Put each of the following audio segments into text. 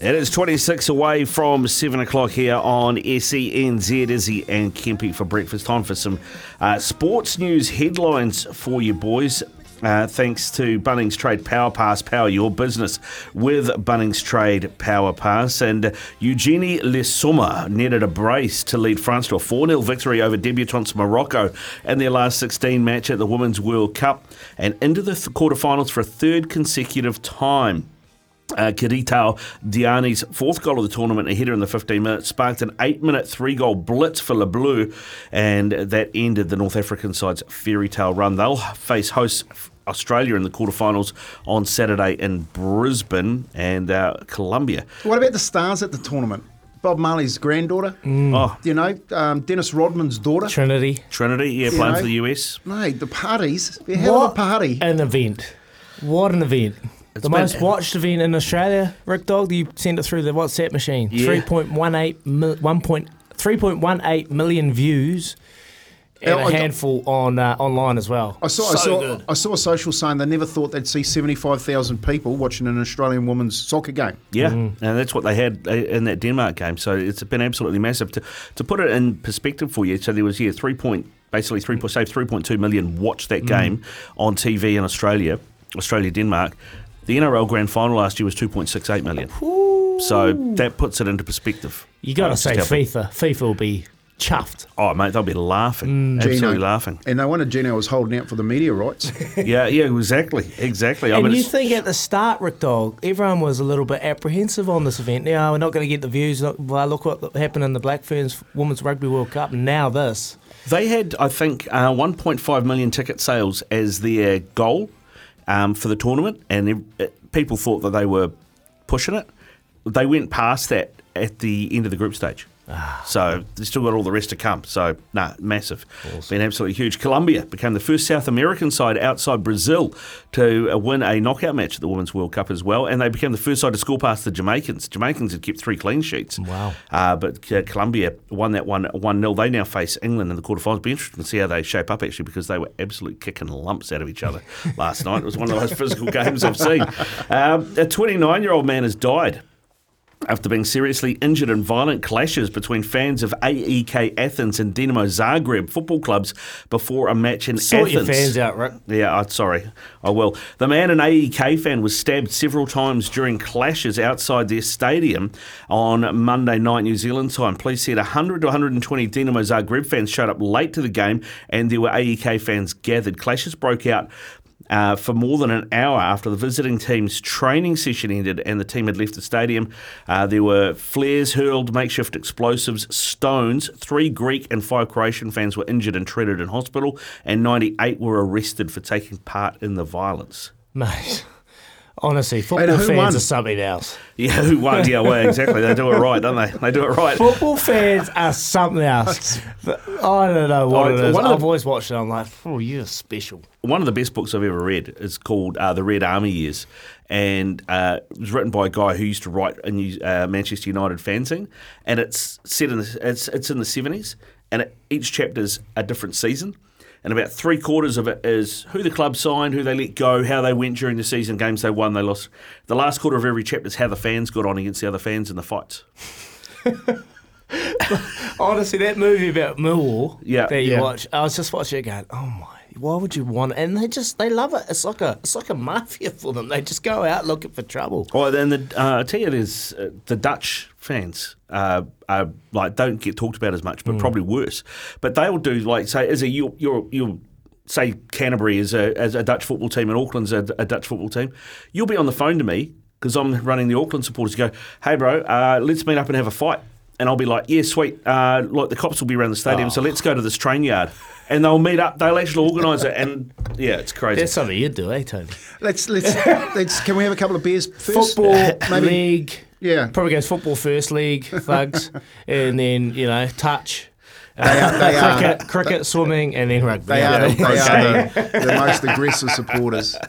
It is 26 away from 7 o'clock here on SENZ, Izzy and Kempy for breakfast. Time for some uh, sports news headlines for you boys. Uh, thanks to Bunnings Trade Power Pass, power your business with Bunnings Trade Power Pass. And Eugenie Le Sommer netted a brace to lead France to a 4 0 victory over debutantes Morocco in their last 16 match at the Women's World Cup and into the th- quarterfinals for a third consecutive time. Uh, Kadidiatou Diani's fourth goal of the tournament, a header in the 15 minutes, sparked an eight minute three goal blitz for Le Bleu, and that ended the North African side's fairy tale run. They'll face hosts Australia in the quarterfinals on Saturday in Brisbane and uh, Colombia. What about the stars at the tournament? Bob Marley's granddaughter. Oh, You know, um, Dennis Rodman's daughter. Trinity. Trinity, yeah, You playing know, for the US. Mate, the parties. A hell of a party. An event. What an event. It's the been- most watched event in Australia, Rick Dog, you sent it through the WhatsApp machine. Yeah. 3.18 mil, 1 point, 3.18 million views and Yeah, a I- handful on uh, online as well. I saw, I saw, good. I saw a social saying they never thought they'd see seventy-five thousand people watching an Australian women's soccer game. Yeah, and that's what they had uh, in that Denmark game. So it's been absolutely massive. To to put it in perspective for you, so there was yeah three point basically three point say three point two million watched that game on TV in Australia, Australia Denmark. The NRL Grand Final last year was two point six eight million. So that puts it into perspective. You got to say FIFA. FIFA will be chuffed. Oh mate, they'll be laughing, absolutely Gino. laughing. And no wonder Gino was holding out for the media rights. Yeah, yeah, exactly, exactly. I And mean, you it's- think at the start, Rick Dog, everyone was a little bit apprehensive on this event. Now we're not going to get the views. Look, well, look what happened in the Black Ferns Women's Rugby World Cup. And now this. They had, I think, uh, 1.5 million ticket sales as their goal um, for the tournament, and ev- uh, people thought that they were pushing it. They went past that at the end of the group stage. So they've still got all the rest to come. So, nah, massive. Been absolutely huge. Colombia became the first South American side outside Brazil to uh, win a knockout match at the Women's World Cup as well. And they became the first side to score past the Jamaicans. Jamaicans had kept three clean sheets. Wow. Uh, but uh, Colombia won that one 1 0. They now face England in the quarterfinals. Be interesting to see how they shape up, actually, because they were absolutely kicking lumps out of each other last night. It was one of the most physical games I've seen. Um, a 29 year old man has died after being seriously injured in violent clashes between fans of AEK Athens and Dinamo Zagreb football clubs before a match in Sort Athens. your fans out, Rick. Yeah, I'm sorry. I will. The man, an AEK fan, was stabbed several times during clashes outside their stadium on Monday night, New Zealand time. Police said 100 to 120 Dinamo Zagreb fans showed up late to the game and there were AEK fans gathered. Clashes broke out. Uh, for more than an hour after the visiting team's training session ended and the team had left the stadium, uh, there were flares hurled, makeshift explosives, stones. Three Greek and five Croatian fans were injured and treated in hospital, and 98 were arrested for taking part in the violence. Mate, honestly, football fans won? are something else. Yeah, who won? Yeah, well, exactly. They do it right, don't they? They do it right. Football fans are something else. I don't know what Oh, it is. one of the- I've always watched it. I'm like, oh, you're special. one of the best books I've ever read is called uh, The Red Army Years, and uh, it was written by a guy who used to write a New, uh, Manchester United fanzine, and it's set in the, it's it's in the seventies, and it, each chapter's a different season. And about three quarters of it is who the club signed, who they let go, how they went during the season, games they won, they lost. The last quarter of every chapter is how the fans got on against the other fans in the fights. Honestly, that movie about Millwall Yeah. that you Yeah. watch, I was just watching it going, oh my, why would you want it? And they just, they love it. It's like a, it's like a mafia for them. They just go out looking for trouble. Oh, then the uh, I tell you, there's uh, the Dutch fans. Uh, uh, like don't get talked about as much, but probably worse. But they will do like say as a you you're you say Canterbury is a as a Dutch football team and Auckland's a, a Dutch football team. You'll be on the phone to me because I'm running the Auckland supporters. You go, hey bro, uh, let's meet up and have a fight. And I'll be like, yeah, sweet. Uh, like the cops will be around the stadium, so let's go to this train yard. And they'll meet up. They'll actually organise it, and yeah, it's crazy. That's something you'd do, eh, Tony? Let's let's let's. Can we have a couple of beers first? Football maybe. league. Yeah. Probably goes football first league, thugs, and then, you know, touch. They are, they are, cricket, cricket, swimming, and then rugby. they are, they are the, the most aggressive supporters.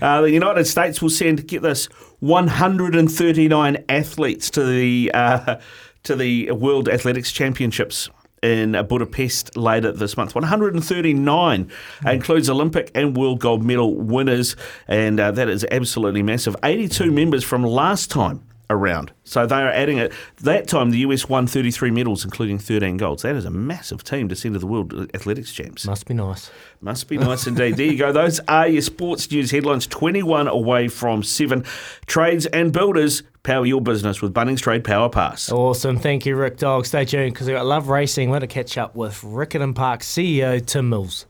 Uh, the United States will send, get this, 139 athletes to the uh, to the World Athletics Championships in uh, Budapest later this month. 139 includes Olympic and world gold medal winners, and uh, that is absolutely massive. 82 members from last time around. So they are adding it. That time, the US won 33 medals, including 13 golds. That is a massive team to send to the World Athletics Champs. Must be nice. Must be nice indeed. There you go. Those are your sports news headlines. 21 away from 7. Trades and builders, power your business with Bunnings Trade Power Pass. Awesome. Thank you, Rick Dog. Stay tuned because I love racing. We're going to catch up with Riccarton Park CEO Tim Mills.